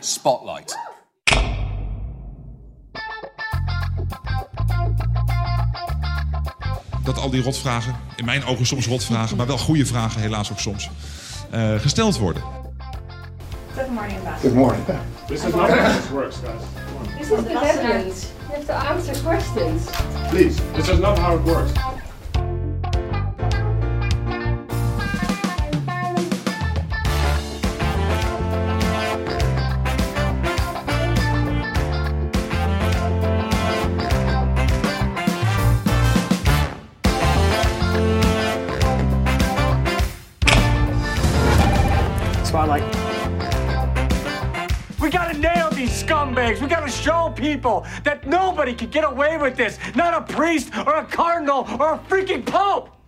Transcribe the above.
Spotlight. Dat al die rotvragen, in mijn ogen soms rotvragen, maar wel goede vragen helaas ook soms, eh, gesteld worden. Good morning. Good morning. This is not how this works, guys. This is the evidence. You have to answer questions. Please, this is not how it works. Spotlight. We gotta nail these scumbags. We gotta show people that nobody can get away with this. Not a priest or a cardinal or a freaking pope.